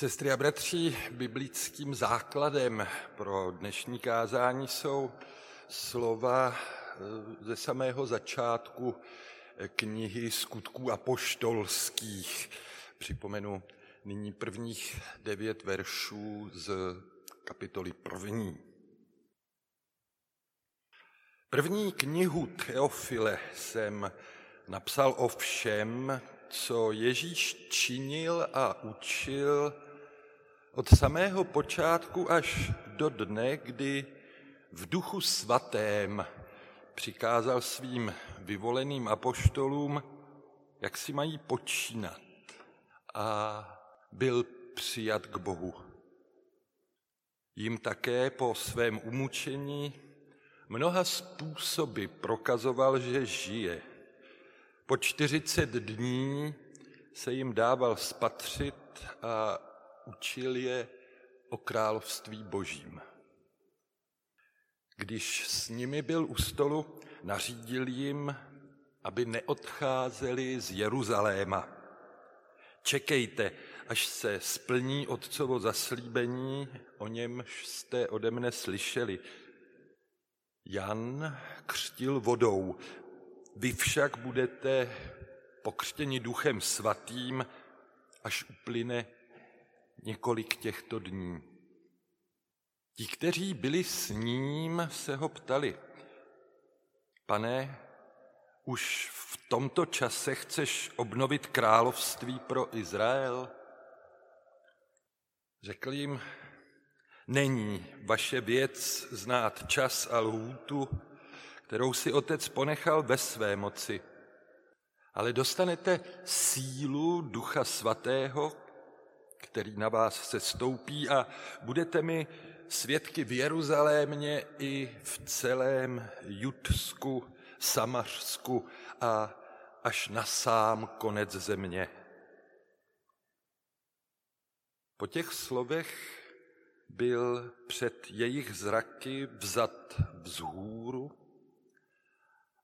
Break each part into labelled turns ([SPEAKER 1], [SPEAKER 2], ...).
[SPEAKER 1] Sestry a bratři, biblickým základem pro dnešní kázání jsou slova eh, ze samého začátku knihy skutků apoštolských. Připomenu nyní prvních devět veršů z kapitoly první. První knihu Teofile jsem napsal o všem, co Ježíš činil a učil od samého počátku až do dne, kdy v duchu svatém přikázal svým vyvoleným apoštolům, jak si mají počínat a byl přijat k Bohu. Jím také po svém umučení mnoha způsoby prokazoval, že žije. Po 40 dní se jim dával spatřit a učil je o království božím. Když s nimi byl u stolu, nařídil jim, aby neodcházeli z Jeruzaléma. Čekejte, až se splní otcovo zaslíbení, o němž jste ode mne slyšeli. Jan křtil vodou, vy však budete pokřtěni duchem svatým, až uplyne několik těchto dní. Ti, kteří byli s ním, se ho ptali, pane, už v tomto čase chceš obnovit království pro Izrael? Řekl jim, není vaše věc znát čas a lhůtu, kterou si otec ponechal ve své moci, ale dostanete sílu Ducha Svatého, který na vás se stoupí a budete mi svědky v Jeruzalémě i v celém Judsku, Samařsku a až na sám konec země. Po těch slovech byl před jejich zraky vzat vzhůru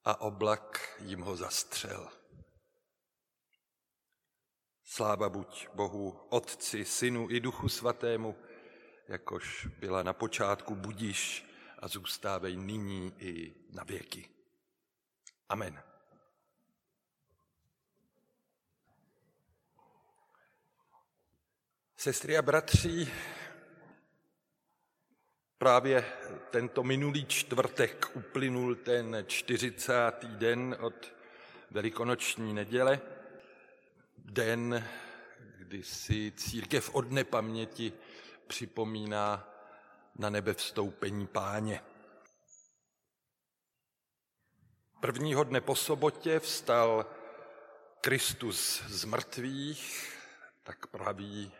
[SPEAKER 1] a oblak jim ho zastřel. Sláva buď Bohu, Otci, Synu i Duchu Svatému, jakož byla na počátku, budíš a zůstávej nyní i na věky. Amen. Sestry a bratři, právě tento minulý čtvrtek uplynul ten 40. den od velikonoční neděle, den, kdy si církev od nepaměti připomíná na nebe vstoupení páně. Prvního dne po sobotě vstal Kristus z mrtvých, tak praví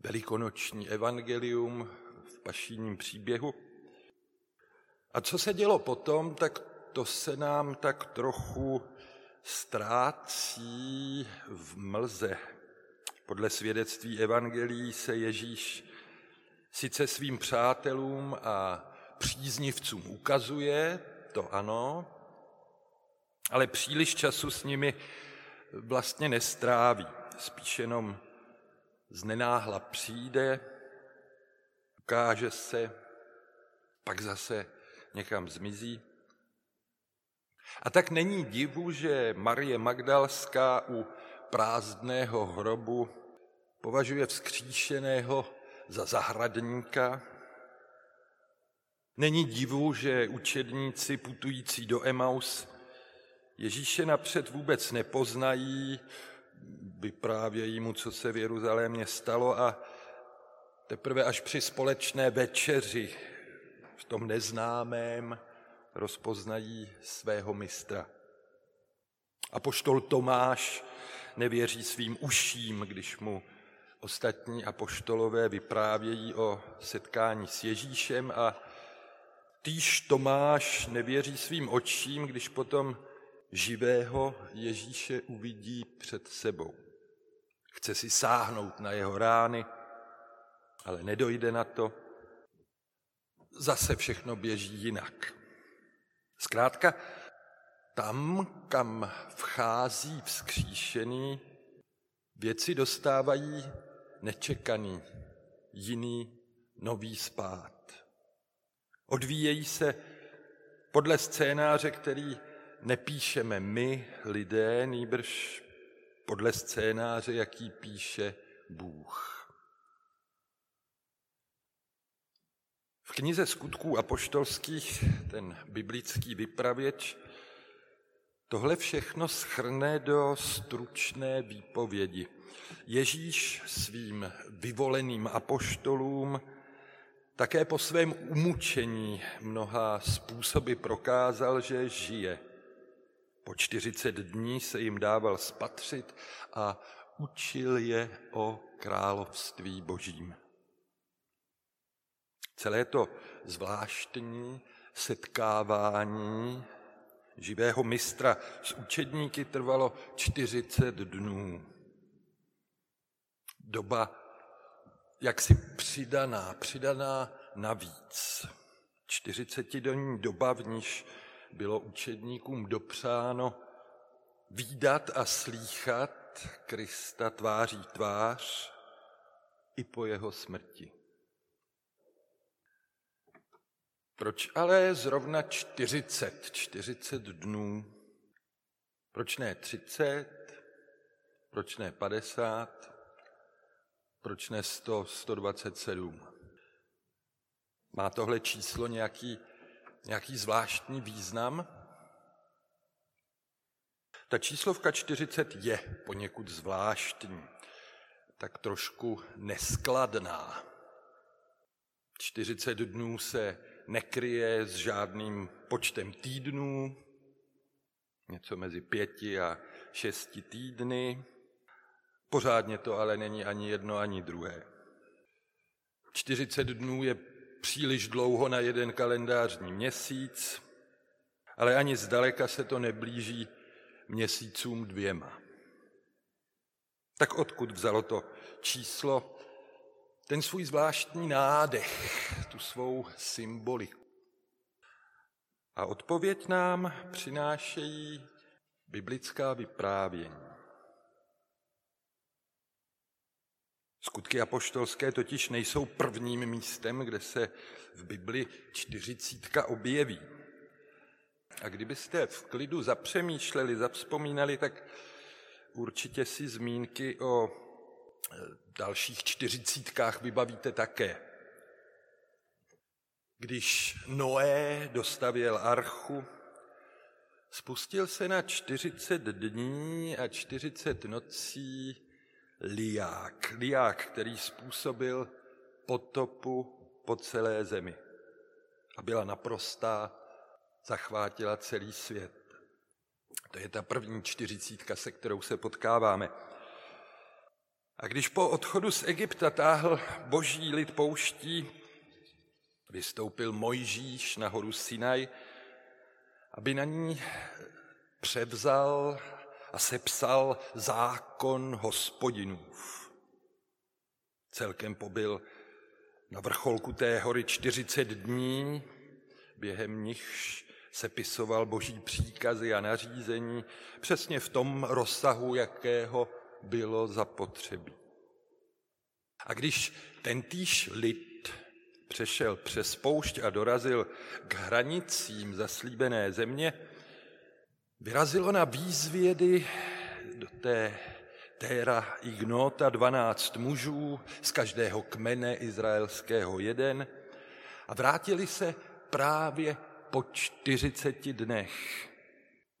[SPEAKER 1] velikonoční evangelium v pašíním příběhu. A co se dělo potom, tak to se nám tak trochu ztrácí v mlze. Podle svědectví evangelií se Ježíš sice svým přátelům a příznivcům ukazuje, to ano, ale příliš času s nimi vlastně nestráví. Spíš jenom znenáhla přijde, ukáže se, pak zase někam zmizí. A tak není divu, že Marie Magdalská u prázdného hrobu považuje vzkříšeného za zahradníka. Není divu, že učedníci putující do Emaus Ježíše napřed vůbec nepoznají, vyprávějí mu, co se v Jeruzalémě stalo a teprve až při společné večeři v tom neznámém rozpoznají svého mistra. A poštol Tomáš nevěří svým uším, když mu ostatní apoštolové vyprávějí o setkání s Ježíšem a týž Tomáš nevěří svým očím, když potom živého Ježíše uvidí před sebou. Chce si sáhnout na jeho rány, ale nedojde na to. Zase všechno běží jinak. Zkrátka, tam, kam vchází vzkříšený, věci dostávají nečekaný, jiný, nový spát. Odvíjejí se podle scénáře, který nepíšeme my, lidé, nýbrž podle scénáře, jaký píše Bůh. Knize skutků apoštolských ten biblický vypravěč tohle všechno schrne do stručné výpovědi. Ježíš svým vyvoleným apoštolům také po svém umučení mnoha způsoby prokázal, že žije. Po 40 dní se jim dával spatřit a učil je o království božím. Celé to zvláštní setkávání živého mistra s učedníky trvalo 40 dnů. Doba jaksi přidaná, přidaná navíc. 40-denní doba, v níž bylo učedníkům dopřáno výdat a slýchat Krista tváří tvář i po jeho smrti. Proč ale zrovna 40, 40 dnů? Proč ne 30? Proč ne 50? Proč ne 100, 127? Má tohle číslo nějaký, nějaký zvláštní význam? Ta číslovka 40 je poněkud zvláštní, tak trošku neskladná. 40 dnů se nekryje s žádným počtem týdnů, něco mezi pěti a šesti týdny. Pořádně to ale není ani jedno, ani druhé. 40 dnů je příliš dlouho na jeden kalendářní měsíc, ale ani zdaleka se to neblíží měsícům dvěma. Tak odkud vzalo to číslo ten svůj zvláštní nádech, tu svou symboliku. A odpověď nám přinášejí biblická vyprávění. Skutky apoštolské totiž nejsou prvním místem, kde se v Bibli čtyřicítka objeví. A kdybyste v klidu zapřemýšleli, zavzpomínali, tak určitě si zmínky o dalších čtyřicítkách vybavíte také. Když Noé dostavěl archu, spustil se na 40 dní a 40 nocí liák. Liák, který způsobil potopu po celé zemi. A byla naprostá, zachvátila celý svět. To je ta první čtyřicítka, se kterou se potkáváme. A když po odchodu z Egypta táhl boží lid pouští, vystoupil Mojžíš na horu Sinaj, aby na ní převzal a sepsal zákon hospodinův. Celkem pobyl na vrcholku té hory 40 dní, během nichž sepisoval boží příkazy a nařízení přesně v tom rozsahu, jakého bylo zapotřebí. A když tentýž lid přešel přes poušť a dorazil k hranicím zaslíbené země, vyrazilo na výzvědy do té Téra Ignota dvanáct mužů, z každého kmene izraelského jeden, a vrátili se právě po čtyřiceti dnech.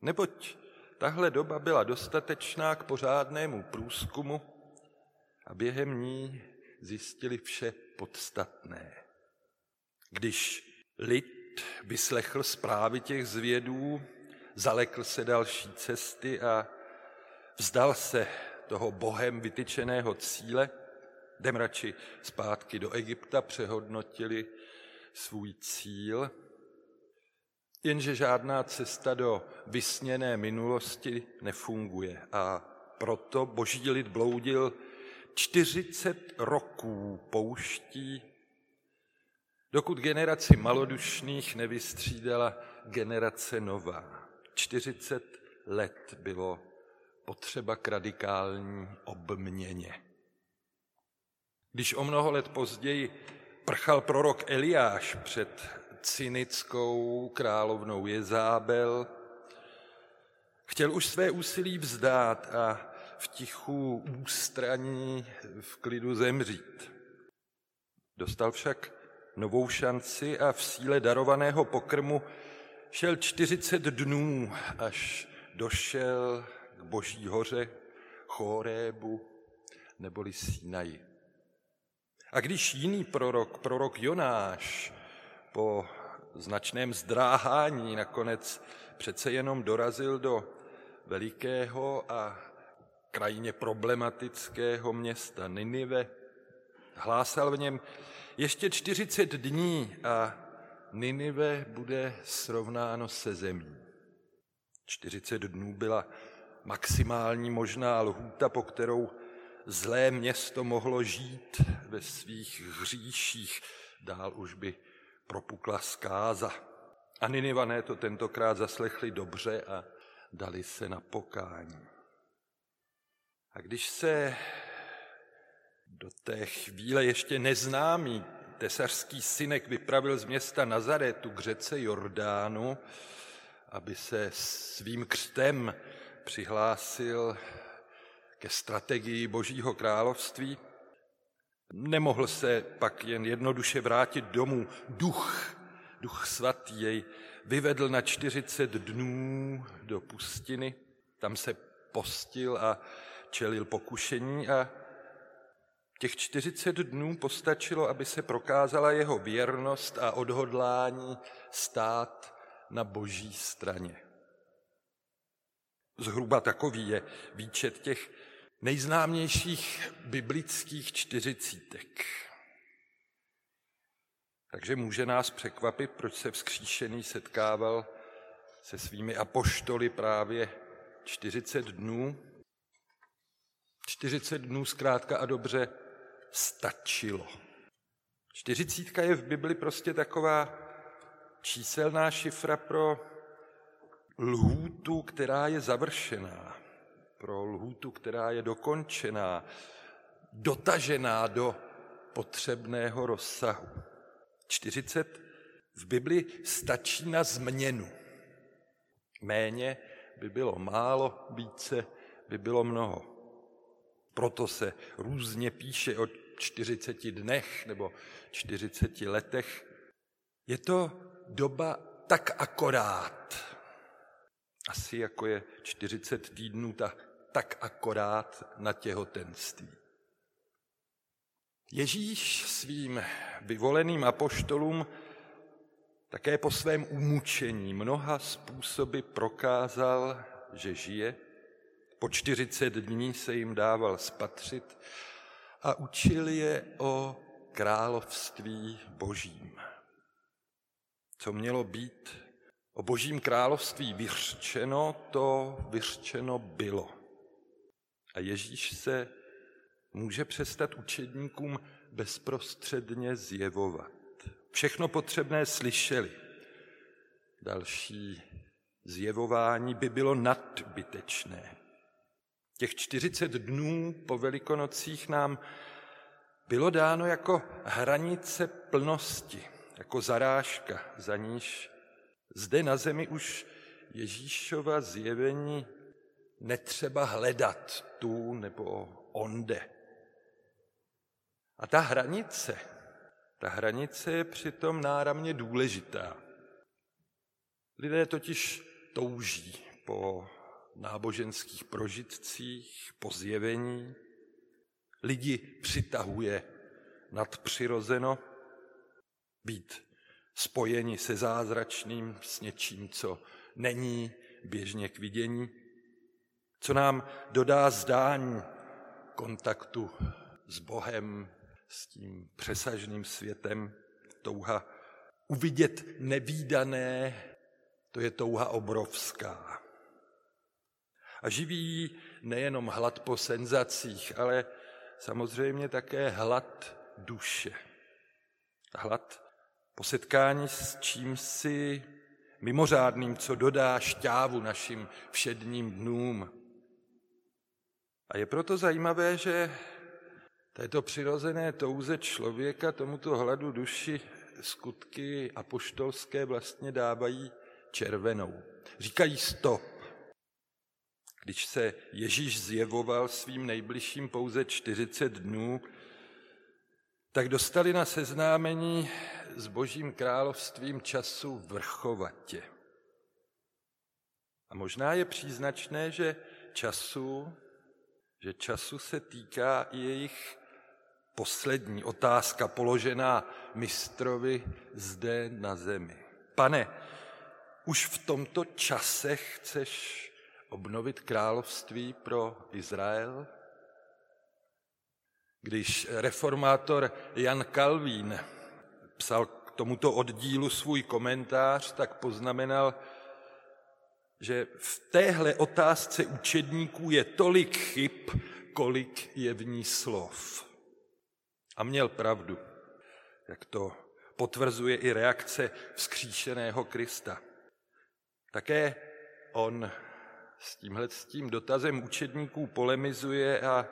[SPEAKER 1] Neboť tahle doba byla dostatečná k pořádnému průzkumu a během ní zjistili vše podstatné. Když lid vyslechl zprávy těch zvědů, zalekl se další cesty a vzdal se toho bohem vytyčeného cíle, jdem radši zpátky do Egypta, přehodnotili svůj cíl – Jenže žádná cesta do vysněné minulosti nefunguje a proto boží lid bloudil 40 roků pouští, dokud generaci malodušných nevystřídala generace nová. 40 let bylo potřeba k radikální obměně. Když o mnoho let později prchal prorok Eliáš před cynickou královnou Jezábel, chtěl už své úsilí vzdát a v tichu ústraní v klidu zemřít. Dostal však novou šanci a v síle darovaného pokrmu šel 40 dnů, až došel k boží hoře Chorébu neboli Sinaji. A když jiný prorok, prorok Jonáš, po značném zdráhání nakonec přece jenom dorazil do velikého a krajině problematického města Ninive, hlásal v něm ještě 40 dní a Ninive bude srovnáno se zemí. 40 dnů byla maximální možná lhůta, po kterou zlé město mohlo žít ve svých hříších, dál už by propukla zkáza. A Ninivané to tentokrát zaslechli dobře a dali se na pokání. A když se do té chvíle ještě neznámý tesařský synek vypravil z města Nazaretu k řece Jordánu, aby se svým křtem přihlásil ke strategii Božího království, nemohl se pak jen jednoduše vrátit domů. Duch, duch svatý jej vyvedl na 40 dnů do pustiny, tam se postil a čelil pokušení a těch 40 dnů postačilo, aby se prokázala jeho věrnost a odhodlání stát na boží straně. Zhruba takový je výčet těch nejznámějších biblických čtyřicítek. Takže může nás překvapit, proč se vzkříšený setkával se svými apoštoly právě 40 dnů. 40 dnů zkrátka a dobře stačilo. Čtyřicítka je v Bibli prostě taková číselná šifra pro lhůtu, která je završená pro lhůtu, která je dokončená, dotažená do potřebného rozsahu. 40 v Bibli stačí na změnu. Méně by bylo málo, více by bylo mnoho. Proto se různě píše o 40 dnech nebo 40 letech. Je to doba tak akorát. Asi jako je 40 týdnů ta tak akorát na těhotenství. Ježíš svým vyvoleným apoštolům také po svém umučení mnoha způsoby prokázal, že žije. Po 40 dní se jim dával spatřit a učil je o království božím. Co mělo být o božím království vyřčeno, to vyřčeno bylo. A Ježíš se může přestat učedníkům bezprostředně zjevovat. Všechno potřebné slyšeli. Další zjevování by bylo nadbytečné. Těch 40 dnů po velikonocích nám bylo dáno jako hranice plnosti, jako zarážka, za níž zde na zemi už Ježíšova zjevení netřeba hledat tu nebo onde. A ta hranice, ta hranice je přitom náramně důležitá. Lidé totiž touží po náboženských prožitcích, po zjevení. Lidi přitahuje nadpřirozeno, být spojeni se zázračným, s něčím, co není běžně k vidění co nám dodá zdání kontaktu s Bohem, s tím přesažným světem, touha uvidět nevýdané, to je touha obrovská. A živí nejenom hlad po senzacích, ale samozřejmě také hlad duše. Hlad po setkání s čím si mimořádným, co dodá šťávu našim všedním dnům. A je proto zajímavé, že Této přirozené touze člověka, tomuto hladu duši, skutky apoštolské vlastně dávají červenou. Říkají stop. Když se Ježíš zjevoval svým nejbližším pouze 40 dnů, tak dostali na seznámení s božím královstvím času vrchovatě. A možná je příznačné, že času, že času se týká i jejich poslední otázka položená mistrovi zde na zemi. Pane, už v tomto čase chceš obnovit království pro Izrael? Když reformátor Jan Kalvín psal k tomuto oddílu svůj komentář, tak poznamenal, že v téhle otázce učedníků je tolik chyb, kolik je v ní slov. A měl pravdu, jak to potvrzuje i reakce vzkříšeného Krista. Také on s tímhle s tím dotazem učedníků polemizuje a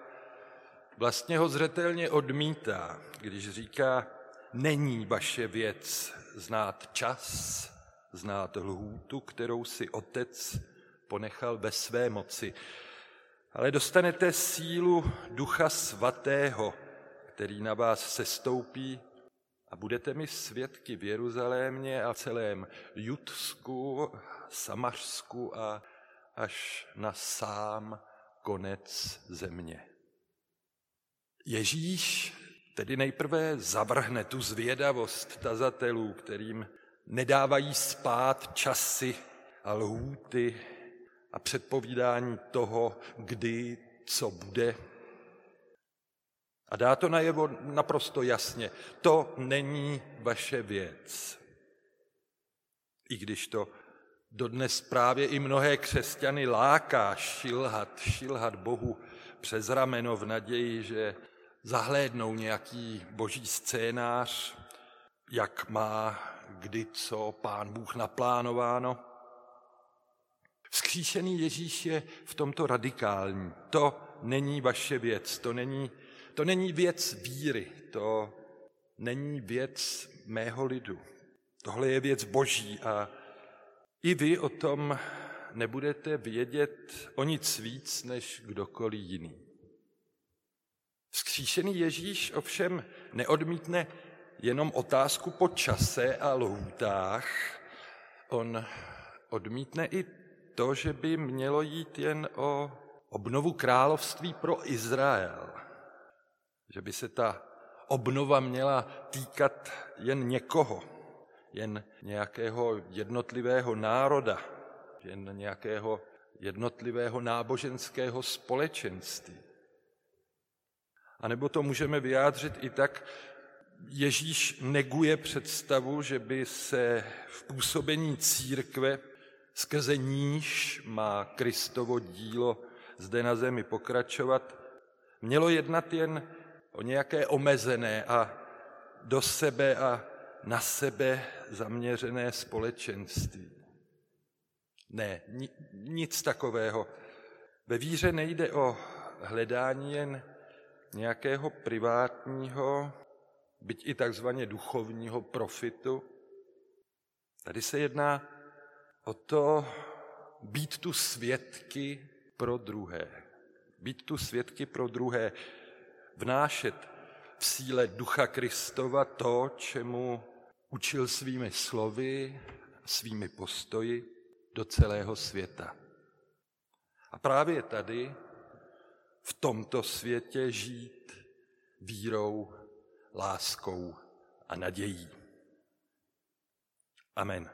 [SPEAKER 1] vlastně ho zřetelně odmítá, když říká, není vaše věc znát čas, znát lhůtu, kterou si otec ponechal ve své moci, ale dostanete sílu Ducha Svatého, který na vás sestoupí a budete mi svědky v Jeruzalémě a celém Judsku, Samařsku a až na sám konec země. Ježíš tedy nejprve zavrhne tu zvědavost tazatelů, kterým nedávají spát časy a lhůty a předpovídání toho, kdy, co bude. A dá to najevo naprosto jasně. To není vaše věc. I když to Dodnes právě i mnohé křesťany láká šilhat, šilhat Bohu přes rameno v naději, že zahlédnou nějaký boží scénář, jak má kdy co pán Bůh naplánováno. Vzkříšený Ježíš je v tomto radikální. To není vaše věc, to není, to není věc víry, to není věc mého lidu. Tohle je věc boží a i vy o tom nebudete vědět o nic víc než kdokoliv jiný. Vzkříšený Ježíš ovšem neodmítne jenom otázku po čase a lhůtách, on odmítne i to, že by mělo jít jen o obnovu království pro Izrael. Že by se ta obnova měla týkat jen někoho jen nějakého jednotlivého národa, jen nějakého jednotlivého náboženského společenství. A nebo to můžeme vyjádřit i tak, Ježíš neguje představu, že by se v působení církve, skrze níž má Kristovo dílo zde na zemi pokračovat, mělo jednat jen o nějaké omezené a do sebe a na sebe zaměřené společenství. Ne, nic takového. Ve víře nejde o hledání jen nějakého privátního, byť i takzvaně duchovního profitu. Tady se jedná o to být tu svědky pro druhé. Být tu svědky pro druhé, vnášet v síle Ducha Kristova to, čemu učil svými slovy, svými postoji do celého světa. A právě tady, v tomto světě žít vírou, láskou a nadějí. Amen.